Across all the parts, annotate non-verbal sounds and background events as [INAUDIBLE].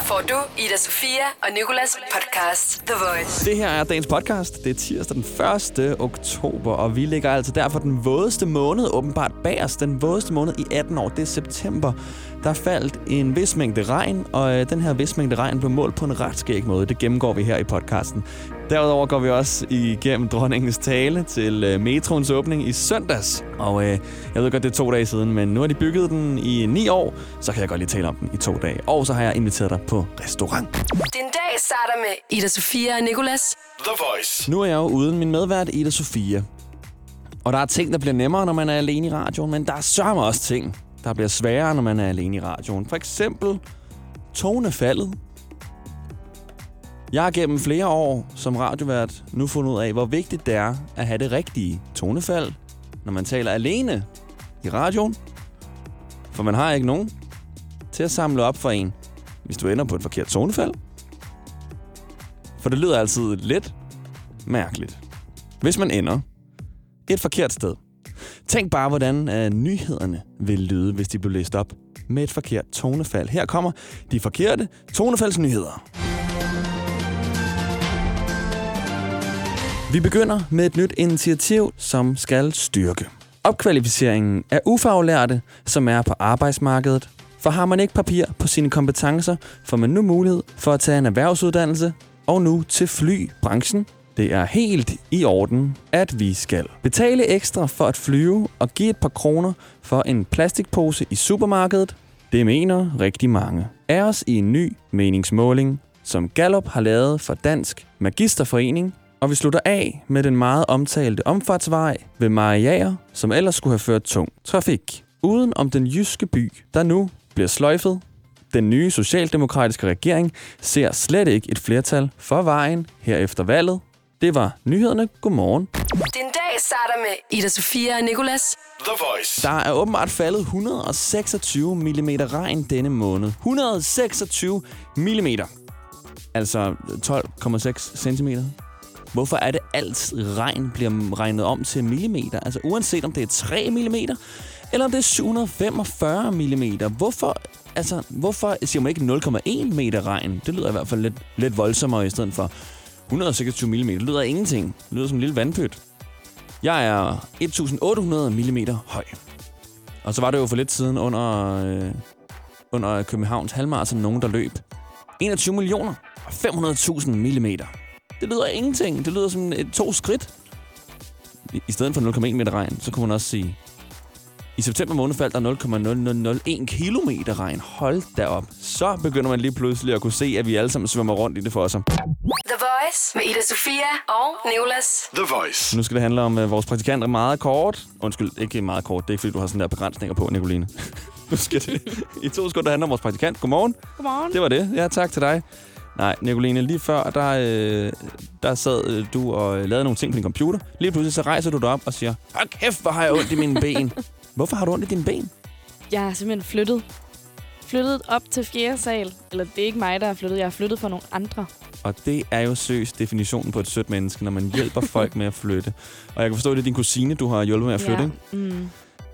Her får du Ida Sofia og Nikolas podcast The Voice. Det her er dagens podcast. Det er tirsdag den 1. oktober, og vi ligger altså derfor den vådeste måned åbenbart bag os. Den vådeste måned i 18 år, det er september. Der faldt en vis mængde regn, og øh, den her vis mængde regn blev målt på en ret skæg måde. Det gennemgår vi her i podcasten. Derudover går vi også igennem dronningens tale til øh, metroens åbning i søndags. Og øh, jeg ved godt, det er to dage siden, men nu har de bygget den i ni år, så kan jeg godt lige tale om den i to dage. Og så har jeg inviteret dig på restaurant. Din dag starter med Ida Sofia og Nikolas. The Voice. Nu er jeg jo uden min medvært, Ida Sofia. Og der er ting, der bliver nemmere, når man er alene i radioen, men der er sørme også ting, der bliver sværere, når man er alene i radioen. For eksempel tonefaldet. Jeg har gennem flere år som radiovært nu fundet ud af, hvor vigtigt det er at have det rigtige tonefald, når man taler alene i radioen. For man har ikke nogen til at samle op for en, hvis du ender på et forkert tonefald. For det lyder altid lidt mærkeligt, hvis man ender et forkert sted. Tænk bare, hvordan uh, nyhederne vil lyde, hvis de blev læst op med et forkert tonefald. Her kommer de forkerte tonefaldsnyheder. Vi begynder med et nyt initiativ, som skal styrke. Opkvalificeringen af ufaglærte, som er på arbejdsmarkedet. For har man ikke papir på sine kompetencer, får man nu mulighed for at tage en erhvervsuddannelse og nu til flybranchen. Det er helt i orden, at vi skal betale ekstra for at flyve og give et par kroner for en plastikpose i supermarkedet. Det mener rigtig mange. Er os i en ny meningsmåling, som Gallup har lavet for Dansk Magisterforening, og vi slutter af med den meget omtalte omfartsvej ved Mariager, som ellers skulle have ført tung trafik. Uden om den jyske by, der nu bliver sløjfet. Den nye socialdemokratiske regering ser slet ikke et flertal for vejen her efter valget. Det var nyhederne. Godmorgen. Din dag starter med Ida Sofia og Nikolas. The Voice. Der er åbenbart faldet 126 mm regn denne måned. 126 mm. Altså 12,6 cm. Hvorfor er det alt regn bliver regnet om til millimeter? Altså uanset om det er 3 mm, eller om det er 745 mm. Hvorfor, altså, hvorfor siger man ikke 0,1 meter regn? Det lyder i hvert fald lidt, lidt voldsommere i stedet for 126 mm. Det lyder ingenting. Det lyder som en lille vandpyt. Jeg er 1800 mm høj. Og så var det jo for lidt siden under, øh, under Københavns halvmarathon nogen, der løb 21 millioner og 500.000 mm. Det lyder af ingenting. Det lyder som et to skridt. I, I stedet for 0,1 meter regn, så kunne man også sige, i september måned faldt der 0,0001 kilometer regn. Hold da op. Så begynder man lige pludselig at kunne se, at vi alle sammen svømmer rundt i det for os. The Voice med Ida Sofia og Nikolas. The Voice. Nu skal det handle om uh, vores praktikanter meget kort. Undskyld, ikke meget kort. Det er ikke, fordi du har sådan der begrænsninger på, Nicoline. [LAUGHS] nu skal det i to sekunder handle om vores praktikant. Godmorgen. Godmorgen. Det var det. Ja, tak til dig. Nej, Nicoline, lige før, der, øh, der sad øh, du og øh, lavede nogle ting på din computer. Lige pludselig så rejser du dig op og siger, Hold kæft, hvor har jeg ondt i mine ben. [LAUGHS] Hvorfor har du ondt i dine ben? Jeg har simpelthen flyttet. Flyttet op til fjerde sal. Eller det er ikke mig, der har flyttet. Jeg har flyttet for nogle andre. Og det er jo søs definitionen på et sødt menneske, når man hjælper folk med at flytte. Og jeg kan forstå, at det er din kusine, du har hjulpet med at flytte. Ja. Mm.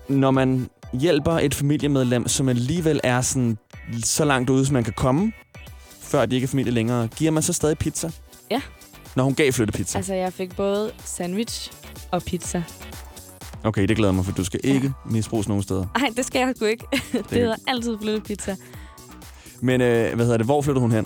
Når man hjælper et familiemedlem, som alligevel er sådan så langt ude, som man kan komme, før de ikke er familie længere, giver man så stadig pizza? Ja. Når hun gav flyttepizza? Altså, jeg fik både sandwich og pizza. Okay, det glæder mig, for du skal ikke misbruges nogen steder. Nej, det skal jeg sgu ikke. det hedder altid flyttepizza. Men øh, hvad hedder det? Hvor flyttede hun hen?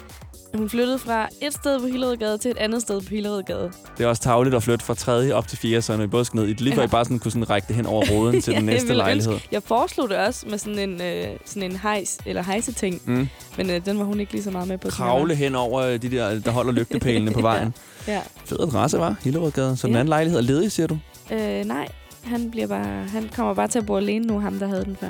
Hun flyttede fra et sted på Hillerødgade til et andet sted på Hillerødgade. Det er også tavligt at flytte fra tredje op til fjerde, så når I både skal ned i et lige før Ja. I bare sådan kunne sådan række det hen over roden [LAUGHS] til Ja, den jeg næste ville lejlighed. ønske- Jeg foreslog det også med sådan en, øh, sådan en hejs, eller hejseting. Mm. Men øh, den var hun ikke lige så meget med på. jeg Kravle hen over øh, de der, der holder lygtepælene på [LAUGHS] vejen. var. Ja. Fed adresse, var Hillerødgade. Så den Ja. anden lejlighed er ledig, siger du? Øh, nej, han, bliver bare, han kommer bare til at bo alene nu, ham der havde den før.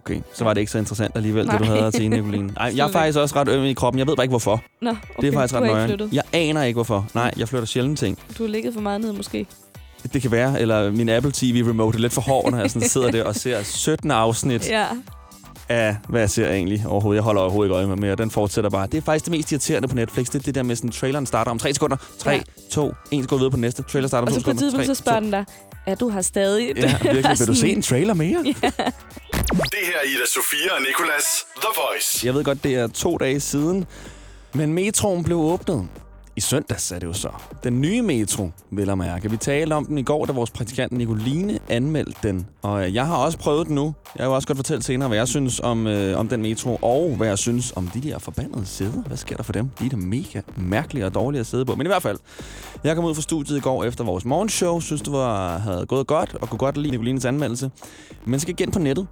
Okay. Så var det ikke så interessant alligevel, det du Nej. havde at sige, [LAUGHS] Nicoline. Nej, jeg er faktisk også ret øm i kroppen. Jeg ved bare ikke, hvorfor. Nå, okay, det er faktisk ret flyttet. Jeg aner ikke, hvorfor. Nej, jeg flytter sjældent ting. Du har ligget for meget ned, måske. Det kan være, eller min Apple TV remote er lidt for hård, når jeg sådan [LAUGHS] sidder der og ser 17 afsnit Ja. Af, hvad jeg ser egentlig overhovedet. Jeg holder overhovedet ikke øje med mere. Den fortsætter bare. Det er faktisk det mest irriterende på Netflix. Det er det der med sådan, traileren starter om 3 sekunder. 3, Ja. 2, 1, så går vi videre på den næste. Trailer starter om Og 2 så på et sekunder. tidspunkt, så spørger den dig, ja, du har stadig... Ja, virkelig. [LAUGHS] Vil du se en trailer mere? Ja. Det her er Ida Sofia og Nicolas The Voice. Jeg ved godt, det er to dage siden, men metroen blev åbnet. I søndags er det jo så. Den nye metro, vil jeg mærke. Vi talte om den i går, da vores praktikant Nicoline anmeldte den. Og øh, jeg har også prøvet den nu. Jeg vil også godt fortælle senere, hvad jeg synes om, øh, om den metro, og hvad jeg synes om de der forbandede sæder. Hvad sker der for dem? De er da mega mærkelige og dårlige at sidde på. Men i hvert fald, jeg kom ud fra studiet i går efter vores morgenshow. Synes, det var, havde gået godt, og kunne godt lide Nicolines anmeldelse. Men så gik jeg ind på nettet,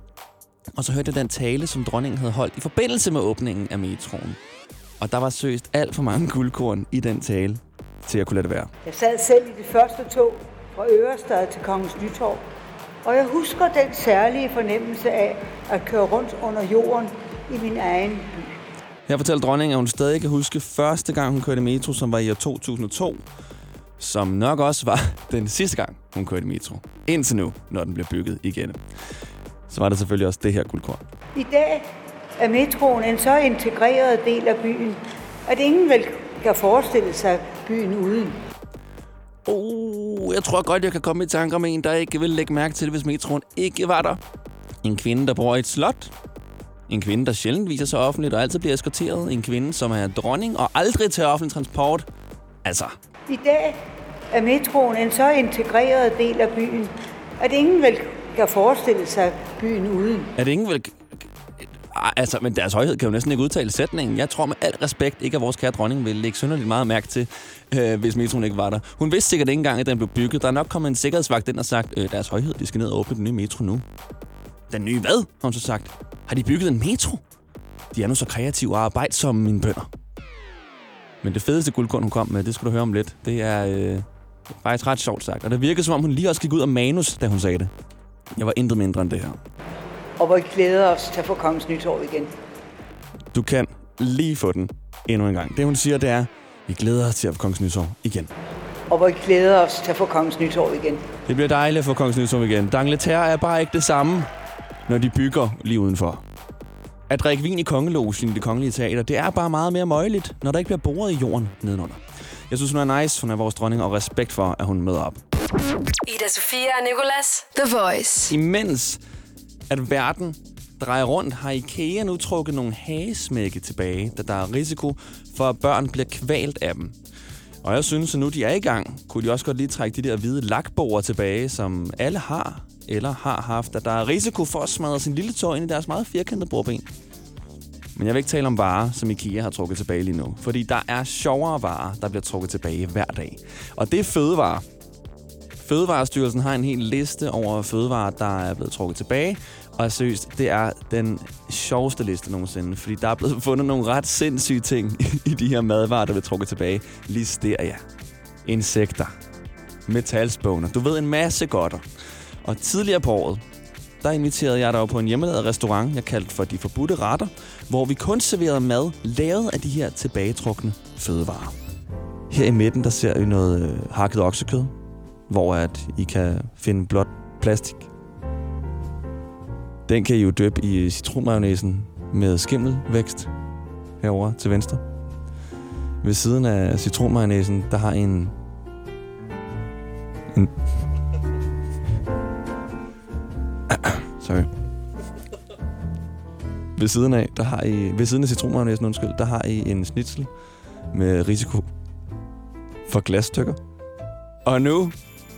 og så hørte jeg den tale, som dronningen havde holdt i forbindelse med åbningen af metroen. Og der var søst alt for mange guldkorn i den tale, til at kunne lade det være. Jeg sad selv i det første tog fra Ørestad til Kongens Nytorv, og jeg husker den særlige fornemmelse af at køre rundt under jorden i min egen by. Her fortæller dronningen, at hun stadig kan huske første gang, hun kørte metro, som var i år 2002. Som nok også var [LAUGHS] den sidste gang, hun kørte metro. Indtil nu, når den bliver bygget igen. Så var der selvfølgelig også det her guldkorn. I dag er metroen en så integreret del af byen, at ingen vel kan forestille sig byen uden. Oh, jeg tror godt, jeg kan komme i tanker om en, der ikke vil lægge mærke til det, hvis metroen ikke var der. En kvinde, der bor i et slot. En kvinde, der sjældent viser sig offentligt og altid bliver eskorteret. En kvinde, som er dronning og aldrig tager offentlig transport. Altså, I dag er metroen en så integreret del af byen, at ingen vel kan forestille sig byen uden. er det ingen vel... Altså, men deres højhed kan jo næsten ikke udtale sætningen. Jeg tror med al respekt ikke, at vores kære dronning ville lægge synderligt meget mærke til, øh, hvis metroen ikke var der. Hun vidste sikkert ikke engang, at den blev bygget. Der er nok kommet en sikkerhedsvagt ind og sagt, øh, deres højhed, de skal ned og åbne den nye metro nu. Den nye hvad? har hun så sagt. Har de bygget en metro? De er nu så kreative og arbejdsomme, mine bønder. Men det fedeste guldkorn, hun kom med, det skulle du høre om lidt. Det er øh, faktisk ret sjovt sagt. Og det virkede, som om hun lige også gik ud af manus, da hun sagde det. Jeg var intet mindre end det her. Og hvor vi glæder os til at få Kongens Nytorv igen. Du kan lige få den endnu en gang. Det hun siger, det er, vi glæder os til at få Kongens Nytorv igen. Og hvor vi glæder os til at få Kongens Nytorv igen. Det bliver dejligt at få Kongens Nytorv igen. D'Angleterre er bare ikke det samme, når de bygger lige udenfor. At drikke vin i kongelogen i det kongelige teater, det er bare meget mere møjeligt, når der ikke bliver boret i jorden nedenunder. Jeg synes, hun er nice, hun er vores dronning, og respekt for, at hun er med op. Ida Sofia og Nicolas. The Voice. Imens at verden drejer rundt, har IKEA nu trukket nogle hagesmække tilbage, da der er risiko for, at børn bliver kvalt af dem. Og jeg synes, at nu de er i gang, kunne de også godt lige trække de der hvide lakborer tilbage, som alle har eller har haft, at der er risiko for at smadre sin lille tår ind i deres meget firkantede bordben. Men jeg vil ikke tale om varer, som IKEA har trukket tilbage lige nu. Fordi der er sjovere varer, der bliver trukket tilbage hver dag. Og det er fødevarer. Fødevarestyrelsen har en hel liste over fødevarer, der er blevet trukket tilbage. Og seriøst, det er den sjoveste liste nogensinde, fordi der er blevet [LAUGHS] fundet nogle ret sindssyge ting [LAUGHS] i de her madvarer, der bliver trukket tilbage. Listeria, insekter, metalspåner, du ved en masse godter. Og tidligere på året, der inviterede jeg dig på en hjemmelavet restaurant, jeg kaldte for De Forbudte Retter, hvor vi kun serverede mad lavet af de her tilbagetrukne fødevarer. Her i midten, der ser I noget øh, hakket oksekød, hvor at I kan finde blot plastik. Den kan I jo døbe i citronmayonnaisen med skimmelvækst herover til venstre. Ved siden af citronmayonnaisen, der har en... en [COUGHS] Sorry. Ved siden af, der har I, ved siden af citronmayonnaisen, undskyld, der har I en snitsel med risiko for glasstykker. Og nu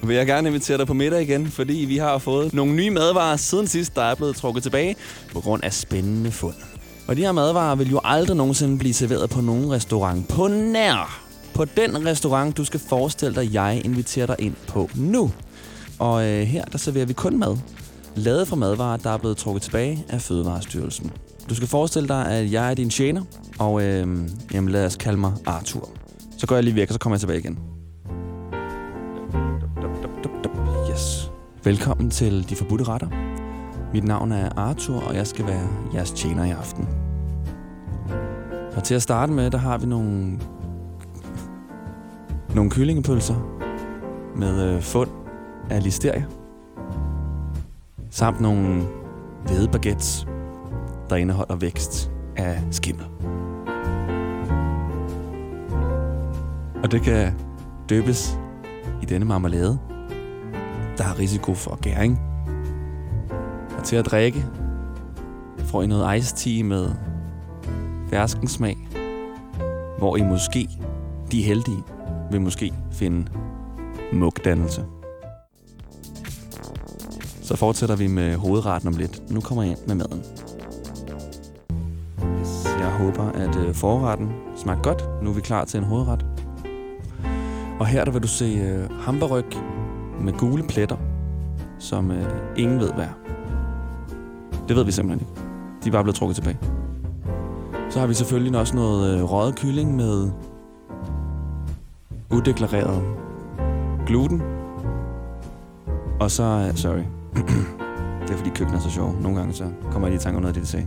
vil jeg gerne invitere dig på middag igen, fordi vi har fået nogle nye madvarer siden sidst, der er blevet trukket tilbage på grund af spændende fund. Og de her madvarer vil jo aldrig nogensinde blive serveret på nogen restaurant på nær. På den restaurant, du skal forestille dig, jeg inviterer dig ind på nu. Og øh, her, der serverer vi kun mad. Lavet fra madvarer, der er blevet trukket tilbage af Fødevarestyrelsen. Du skal forestille dig, at jeg er din tjener, og øh, jamen, lad os kalde mig Arthur. Så går jeg lige væk, og så kommer jeg tilbage igen. Velkommen til De Forbudte Retter. Mit navn er Arthur, og jeg skal være jeres tjener i aften. Og til at starte med, der har vi nogle, nogle kyllingepølser med øh, fund af listeria. Samt nogle hvide baguettes, der indeholder vækst af skimmel. Og det kan døbes i denne marmelade. Der har risiko for gæring. Og til at drikke, får I noget iced tea med ferskensmag, hvor I måske, de heldige, vil måske finde mugdannelse. Så fortsætter vi med hovedretten om lidt. Nu kommer jeg ind med maden. Jeg håber, at øh, forretten smagte godt. Nu er vi klar til en hovedret. Og her der vil du se øh, med gule pletter, som øh, ingen ved hvad er. Det ved vi simpelthen ikke. De er bare blevet trukket tilbage. Så har vi selvfølgelig også noget øh, røget kylling med udeklareret gluten. Og så, øh, sorry, [CLEARS THROAT] det er fordi køkkenet er så sjov. Nogle gange så kommer jeg lige i tanke om noget af det, de sagde.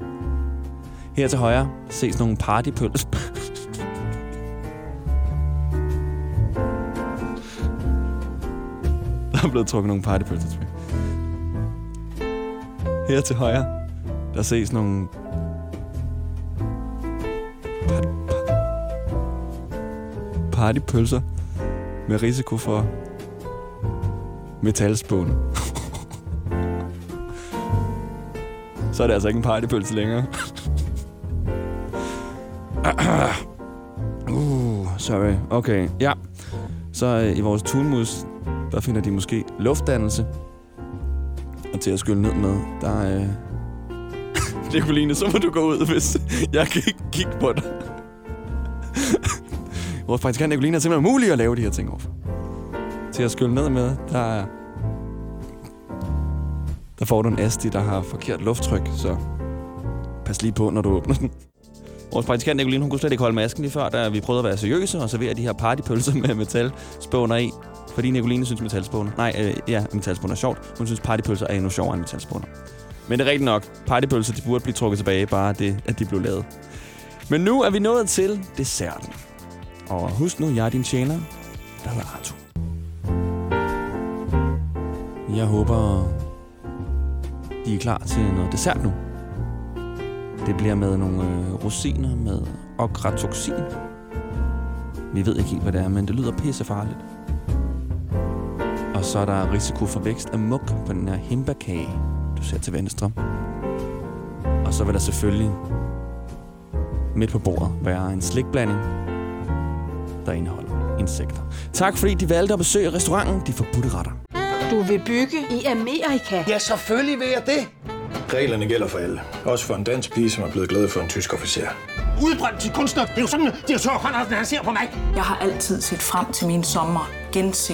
Her til højre ses nogle partypøls. [LAUGHS] Der er blevet trukket nogle partypølser tilbage. Her til højre, der ses nogle pa- partypølser med risiko for metalspåne. Så er det altså ikke en partypølse længere. uh, sorry. Okay, ja. Så øh, i vores tunmus, der finder de måske luftdannelse. Og til at skylle ned med, der er... Øh... [LAUGHS] Nicoline, så må du gå ud, hvis jeg kan ikke kigge på dig. [LAUGHS] Vores praktikant Nicoline er simpelthen muligt at lave de her ting overfor. Til at skylle ned med, der er... Der får du en Asti, der har forkert lufttryk, så pas lige på, når du åbner den. Vores praktikant Nicoline, hun kunne slet ikke holde masken lige før, da vi prøvede at være seriøse og servere de her partypølser med metalspåner i. Fordi Nicoline synes metalspåner. Nej, øh, ja, metalspåner er sjovt. Hun synes partypølser er endnu sjovere end metalspåner. Men det er rigtigt nok. Partypølser, de burde blive trukket tilbage, bare det, at de blev lavet. Men nu er vi nået til desserten. Og husk nu, jeg er din tjener, der hedder Arthur. Jeg håber, de er klar til noget dessert nu. Det bliver med nogle øh, rosiner med okratoxin. Vi ved ikke helt, hvad det er, men det lyder pissefarligt. Og så er der risiko for vækst af muk på den her himbakage, du ser til venstre. Og så vil der selvfølgelig midt på bordet være en slikblanding, der indeholder insekter. Tak fordi de valgte at besøge restauranten De Forbudte Retter. Du vil bygge i Amerika? Ja, selvfølgelig vil jeg det. Reglerne gælder for alle. Også for en dansk pige, som er blevet glad for en tysk officer. Udbrændt til kunstner. Det er jo sådan, at direktør Conradsen, han ser på mig. Jeg har altid set frem til min sommer. Gense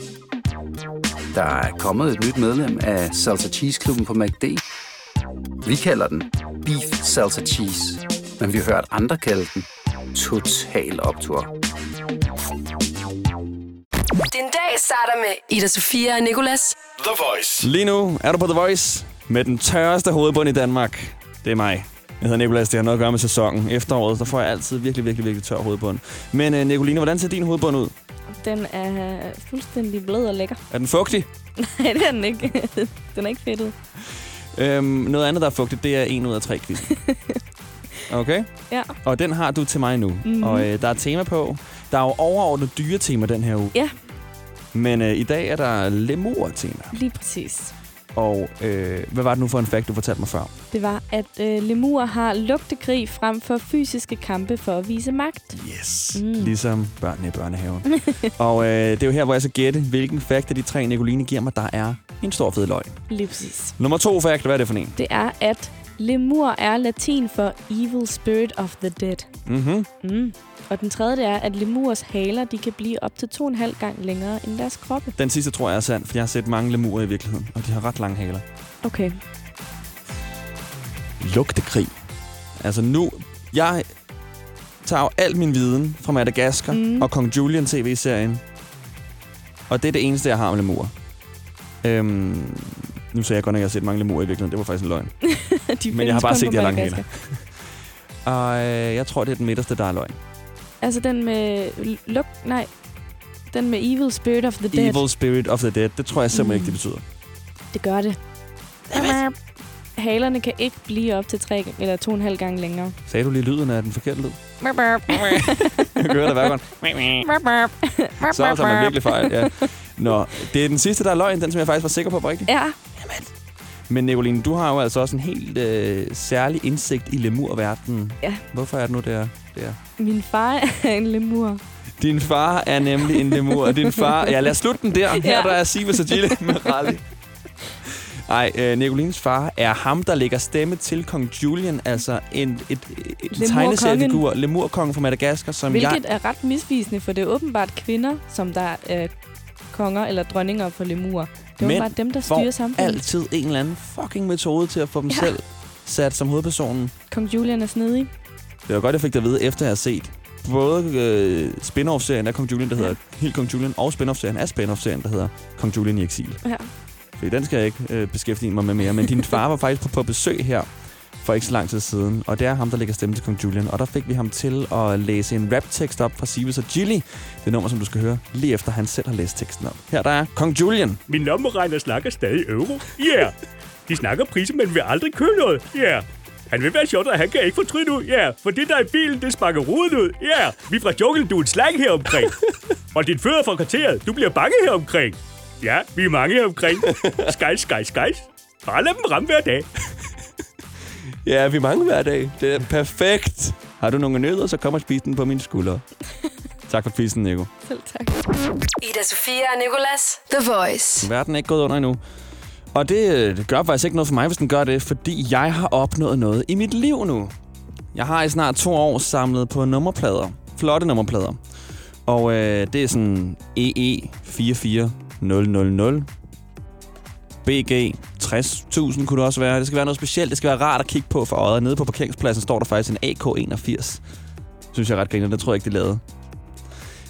Der er kommet et nyt medlem af Salsa Cheese Klubben på MACD. Vi kalder den Beef Salsa Cheese, men vi har hørt andre kalde den Total Optor. Den dag starter med Ida Sofia og Nicolas. The Voice. Lige nu er du på The Voice med den tørreste hovedbund i Danmark. Det er mig. Jeg hedder Nicolas, det har noget at gøre med sæsonen. Efteråret, der får jeg altid virkelig, virkelig, virkelig tør hovedbund. Men uh, Nicoline, hvordan ser din hovedbund ud? Den er fuldstændig blød og lækker. Er den fugtig? [LAUGHS] Nej, det er den ikke. [LAUGHS] den er ikke fedtet. Øhm, noget andet, der er fugtigt, det er en ud af tre quizzen. [LAUGHS] Okay? Ja. Og den har du til mig nu. Mhm. Og øh, der er tema på. Der er jo overordnet dyretema den her uge. Ja. Men øh, i dag er der lemur-tema. Lige præcis. Og øh, hvad var det nu for en fact, du fortalte mig før? Det var, at øh, lemurer har lugtekrig frem for fysiske kampe for at vise magt. Yes. Mm. Ligesom børnene i børnehaven. [LAUGHS] og øh, det er jo her, hvor jeg så gætte, hvilken fact af de tre, Nicoline giver mig, der er en stor fed løgn. Lige præcis. Nummer to fact, hvad er det for en? Det er, at lemur er latin for evil spirit of the dead. Mhm. Mm. Og den tredje det er, at lemurs haler de kan blive op til to og en halv gang længere end deres kroppe. Den sidste tror jeg er sand, for jeg har set mange lemurer i virkeligheden, og de har ret lange haler. Okay. Lugtekrig. Altså nu, jeg tager jo alt min viden fra Madagaskar Mm. og Kong Julian tv-serien. Og det er det eneste, jeg har med lemurer. Øhm, nu sagde jeg godt nok, at jeg har set mange lemurer i virkeligheden. Det var faktisk en løgn. [LAUGHS] Men jeg har bare set de her lange Madagaskar. [LAUGHS] Og øh, jeg tror, det er den midterste, der er løgn. Altså den med... Luk... Nej. Den med Evil Spirit of the Dead. Evil Spirit of the Dead. Det tror jeg simpelthen Mm. ikke, det betyder. Det gør det. Halerne kan ikke blive op til tre eller to og en halv gange længere. Sagde du lige lyden af den forkerte lyd? [LAUGHS] Jeg kan høre dig hver gang. Så tager man virkelig fejl, ja. Nå, det er den sidste, der er løgn, den som jeg faktisk var sikker på var rigtig. Ja. Men Nicoline, du har jo altså også en helt øh, særlig indsigt i lemurverdenen. Ja. Hvorfor er det nu, det er? Det er? Min far er en lemur. Din far er nemlig en lemur, og din far... Ja, lad os slutte den der. Her Ja. der er Siva Sagile med Rally. Ej, øh, Nicolines far er ham, der lægger stemme til kong Julian, altså en, et, et tegneseriefigur, lemurkongen fra Madagaskar, som Hvilket jeg... er ret misvisende, for det er åbenbart kvinder, som der er konger eller dronninger for lemurer. Det Men åbenbart dem, der styrer samfundet. altid en eller anden fucking metode til at få dem Ja. ja. selv sat som hovedpersonen. Kong Julian er snedig. Det var godt, jeg fik det at vide, efter jeg har set både øh, spin-off-serien af Kong Julian, der hedder Helt Kong Julian, og spin-off-serien af spin-off-serien, der hedder Kong Julian i eksil. Ja. Fordi den skal jeg ikke øh, beskæftige mig med mere. Men din far var faktisk på, på besøg her for ikke så lang tid siden, og det er ham, der lægger stemme til Kong Julian. Og der fik vi ham til at læse en rap-tekst op fra Sivas og Gilly. Det nummer, som du skal høre lige efter, han selv har læst teksten op. Her der er Kong Julian. Min lommeregner snakker stadig euro. Ja. Yeah. De snakker priser, men vil aldrig købe noget. Ja. Yeah. Han vil være sjovt, og han kan ikke fortryde nu. Ja, yeah. for det der er i bilen, det sparker roden ud. Ja, yeah. vi fra junglen, du er en slang her omkring. [LAUGHS] og din fødder fra kvarteret, du bliver bange her omkring. Ja, vi er mange her omkring. Skejs, skejs, skejs. Bare lad dem ramme hver dag. Ja, vi er mange hver dag. Det er perfekt. Har du nogle nødder, så kom og spis den på mine skuldre. tak for quizzen, Nico. Selv tak. Ida Sofia og Nicolas. The Voice. Verden er ikke gået under endnu. Og det, øh, det gør faktisk ikke noget for mig, hvis den gør det, fordi jeg har opnået noget i mit liv nu. Jeg har i snart to år samlet på nummerplader. Flotte nummerplader. Og øh, det er sådan EE 44000. BG 60.000 kunne det også være. Det skal være noget specielt. Det skal være rart at kigge på for øjet. Nede på parkeringspladsen står der faktisk en AK81. Synes jeg er ret griner. Det tror jeg ikke, det lavede.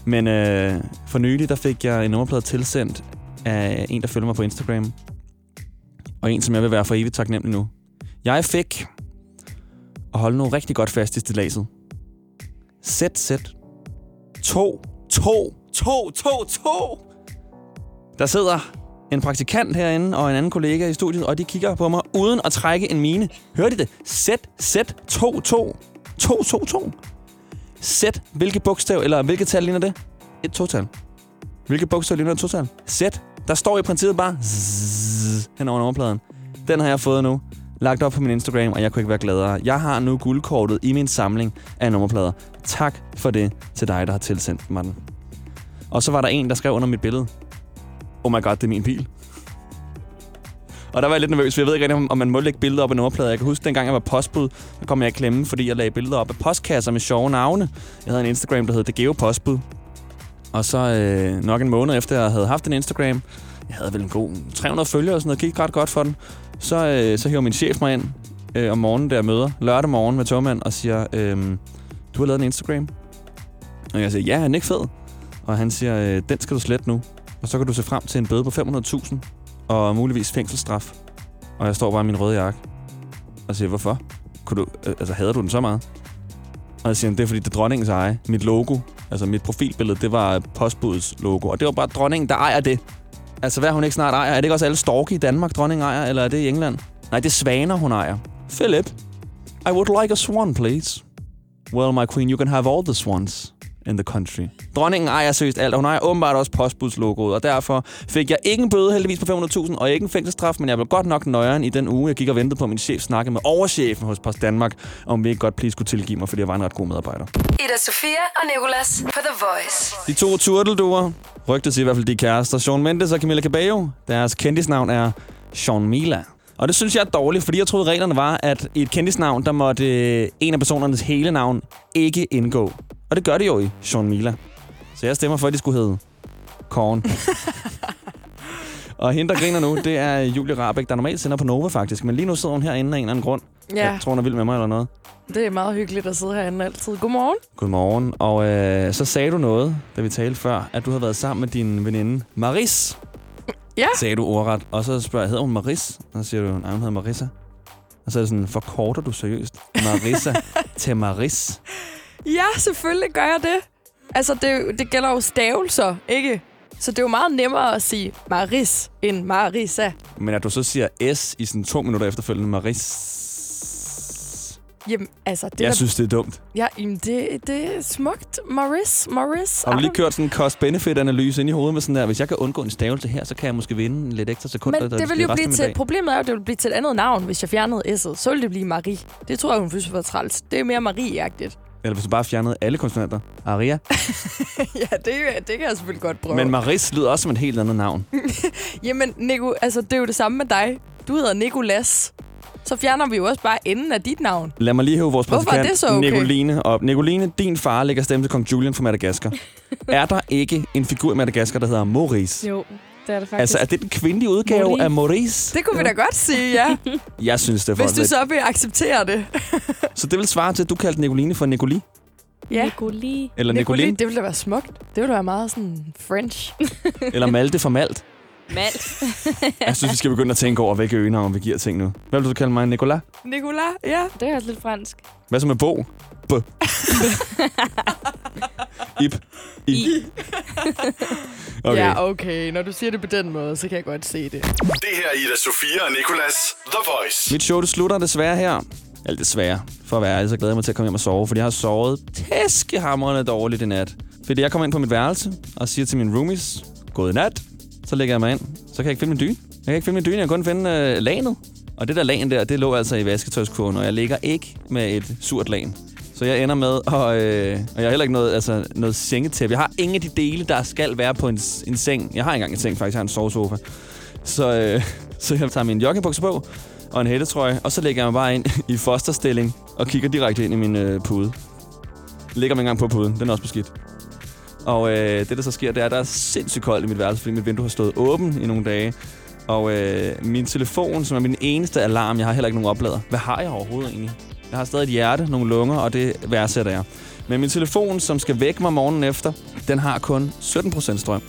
Men øh, for nylig, der fik jeg en nummerplade tilsendt af en, der følger mig på Instagram. Og en, som jeg vil være for evigt taknemmelig nu. Jeg fik, at holde nu rigtig godt fast i stilaset. Sæt, sæt. 2, 2, 2, 2, 2. Der sidder en praktikant herinde og en anden kollega i studiet, og de kigger på mig uden at trække en mine. Hørte I det? Z 2, 2, 2, 2, 2. Z, hvilket bogstav, eller hvilket tal ligner det? Et total. Hvilket bogstav ligner et total? Z. Der står i princippet bare zzz, hen over nummerpladen. Den har jeg fået nu. Lagt op på min Instagram, og jeg kunne ikke være gladere. Jeg har nu guldkortet i min samling af nummerplader. Tak for det til dig, der har tilsendt mig den. Og så var der en, der skrev under mit billede. Oh my god, det er min bil. Og der var jeg lidt nervøs, for jeg ved ikke rigtig, om- man må lægge billeder op af nummerplader. Jeg kan huske, dengang jeg var postbud, der kom jeg i klemme, fordi jeg lagde billeder op af postkasser med sjove navne. Jeg havde en Instagram, der hed Det Geo Postbud. Og så øh, nok en måned efter, jeg havde haft en Instagram, jeg havde vel en god 300 følgere og sådan noget, gik ret godt for den. Så, øh, så hiver min chef mig ind øh, om morgenen, der jeg møder, lørdag morgen med togmand, og siger, øh, du har lavet en Instagram? Og jeg siger, ja, er ikke fed? Og han siger, øh, den skal du slette nu. Og så kan du se frem til en bøde på 500.000 og muligvis fængselsstraf. Og jeg står bare i min røde jakke og siger, hvorfor? Kunne du, altså, hader du den så meget? Og jeg siger, det er fordi, det er dronningens eje. Mit logo, altså mit profilbillede, det var postbudets logo. Og det var bare dronningen, der ejer det. Altså, hvad hun ikke snart ejer? Er det ikke også alle storke i Danmark, dronningen ejer, eller er det i England? Nej, det er svaner, hun ejer. Philip, I would like a swan, please. Well, my queen, you can have all the swans in the country. Dronningen ejer seriøst alt, og hun ejer åbenbart også postbudslogoet, og derfor fik jeg ikke en bøde heldigvis på 500.000, og ikke en fængselsstraf, men jeg blev godt nok nøjeren i den uge, jeg gik og ventede på, at min chef snakkede med overchefen hos Post Danmark, om vi ikke godt please skulle tilgive mig, fordi jeg var en ret god medarbejder. Ida Sofia og Nicolas på The Voice. De to turtelduer, rygtet i hvert fald de er kærester, Sean Mendes og Camilla Cabello, deres kendisnavn er Sean Mila. Og det synes jeg er dårligt, fordi jeg troede reglerne var, at i et kendisnavn, der måtte øh, en af personernes hele navn ikke indgå. Og det gør det jo i Sean Mila. Så jeg stemmer for, at de skulle hedde Korn. [LAUGHS] og hende, der griner nu, det er Julie Rabeck, der normalt sender på Nova faktisk. Men lige nu sidder hun herinde af en eller anden grund. Ja. Jeg tror, hun er vild med mig eller noget. Det er meget hyggeligt at sidde herinde altid. Godmorgen. Godmorgen. Og øh, så sagde du noget, da vi talte før, at du havde været sammen med din veninde Maris. Ja. Sagde du ordret. Og så spørger jeg, hedder hun Maris? Og så siger du, nej, hun hedder Marissa. Og så er det sådan, forkorter du seriøst [LAUGHS] Marissa til Maris? Ja, selvfølgelig gør jeg det. Altså, det, det gælder jo stavelser, ikke? Så det er jo meget nemmere at sige Maris end Marisa. Men at du så siger S i sådan to minutter efterfølgende, Maris... Jamen, altså... Det Jeg der- synes, det er dumt. Ja, jamen, det, det er smukt. Maris, Maris. Har du lige kørt sådan en cost-benefit-analyse ind i hovedet med sådan der, hvis jeg kan undgå en stavelse her, så kan jeg måske vinde en lidt ekstra sekund. Men det vil jo blive til, problemet er jo, at det vil blive til et andet navn, hvis jeg fjernede S'et. Så ville det blive Marie. Det tror jeg, hun synes var træls. Det er mere Marie-agtigt. Eller hvis du bare fjernede alle konsonanter. Aria. [LAUGHS] ja, det, det kan jeg selvfølgelig godt prøve. Men Maris lyder også som et helt andet navn. [LAUGHS] Jamen, Nico, altså, det er jo det samme med dig. Du hedder Nikolas. Så fjerner vi jo også bare enden af dit navn. Lad mig lige hæve vores Hvorfor er praktikant det så okay? Nicoline op. Nicoline, din far lægger stemme til kong Julian fra Madagaskar. [LAUGHS] er der ikke en figur i Madagaskar, der hedder Maurice? Jo, det er det faktisk. Altså, er det den kvindelige udgave Maurice. af Maurice? Det kunne vi da godt sige, ja. [LAUGHS] Jeg synes, det er Hvis du så vil acceptere det. [LAUGHS] Så det vil svare til, at du kaldte Nicoline for Nicoli? Ja. Nicoli. Eller Nicoline? Det ville da være smukt. Det ville da være meget sådan French. [LAUGHS] Eller Malte for Malt? Malt. Jeg synes, vi skal begynde at tænke over, hvilke øgenavn vi giver ting nu. Hvad vil du kalde mig? Nicolas? Nicolas, ja. Det er også lidt fransk. Hvad så med Bo? [LAUGHS] B. Ip. I. [LAUGHS] Okay. Ja, okay. Når du siger det på den måde, så kan jeg godt se det. Det her er Ida Sofia og Nicolas The Voice. Mit show, det slutter desværre her. Eller desværre. For at være ærlig, så glæder jeg mig til at komme hjem og sove, fordi jeg har sovet tæskehamrende dårligt i nat. Fordi jeg kommer ind på mit værelse og siger til mine roomies, god nat. Så lægger jeg mig ind. Så kan jeg ikke finde min dyne. Jeg kan ikke finde min dyne, jeg kan kun finde øh, lanet. Og det der lagen der, det lå altså i vasketøjskurven, og jeg ligger ikke med et surt lagen. Så jeg ender med, og, øh, og jeg har heller ikke noget, altså, noget sengetæppe. Jeg har ingen af de dele, der skal være på en, en seng. Jeg har ikke engang en seng, faktisk. Jeg har en sovesofa. Så, øh, [LAUGHS] så jeg tager min joggingbukser på og en hættetrøje, og så lægger jeg mig bare ind [LAUGHS] i fosterstilling og kigger direkte ind i min øh, pude. Ligger mig engang på puden. Den er også beskidt. Og øh, det, der så sker, det er, at der er sindssygt koldt i mit værelse, fordi mit vindue har stået åben i nogle dage. Og øh, min telefon, som er min eneste alarm, jeg har heller ikke nogen oplader. Hvad har jeg overhovedet egentlig? Jeg har stadig et hjerte, nogle lunger, og det værdsætter jeg. Men min telefon, som skal vække mig morgenen efter, den har kun 17% strøm.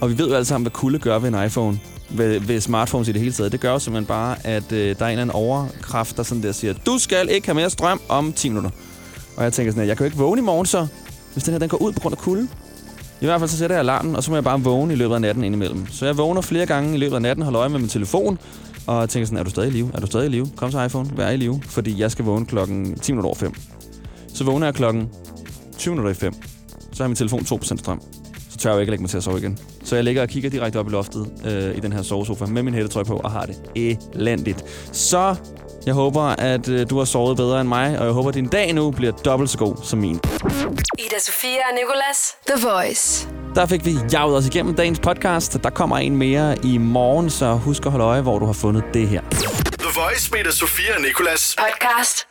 Og vi ved jo alle sammen, hvad kulde gør ved en iPhone. Ved, ved smartphones i det hele taget. Det gør jo simpelthen bare, at øh, der er en eller anden overkraft, der sådan der siger, du skal ikke have mere strøm om 10 minutter. Og jeg tænker sådan, at jeg kan jo ikke vågne i morgen så, hvis den her den går ud på grund af kulde. I hvert fald så sætter jeg alarmen, og så må jeg bare vågne i løbet af natten indimellem. Så jeg vågner flere gange i løbet af natten, holder øje med min telefon, og tænker sådan, er du stadig i live? Er du stadig i live? Kom så iPhone, vær i live, fordi jeg skal vågne klokken 10 minutter over 5. Så vågner jeg klokken 20 minutter i 5. Så har min telefon 2% strøm. Så tør jeg jo ikke lægge mig til at sove igen. Så jeg ligger og kigger direkte op i loftet øh, i den her sovesofa med min hættetrøje på og har det elendigt. Så jeg håber, at øh, du har sovet bedre end mig, og jeg håber, at din dag nu bliver dobbelt så god som min. Ida Sofia og Nicolas. The Voice. Der fik vi jaget os igennem dagens podcast. Der kommer en mere i morgen, så husk at holde øje, hvor du har fundet det her. The Voice med Ida Sofia og Nicolas. Podcast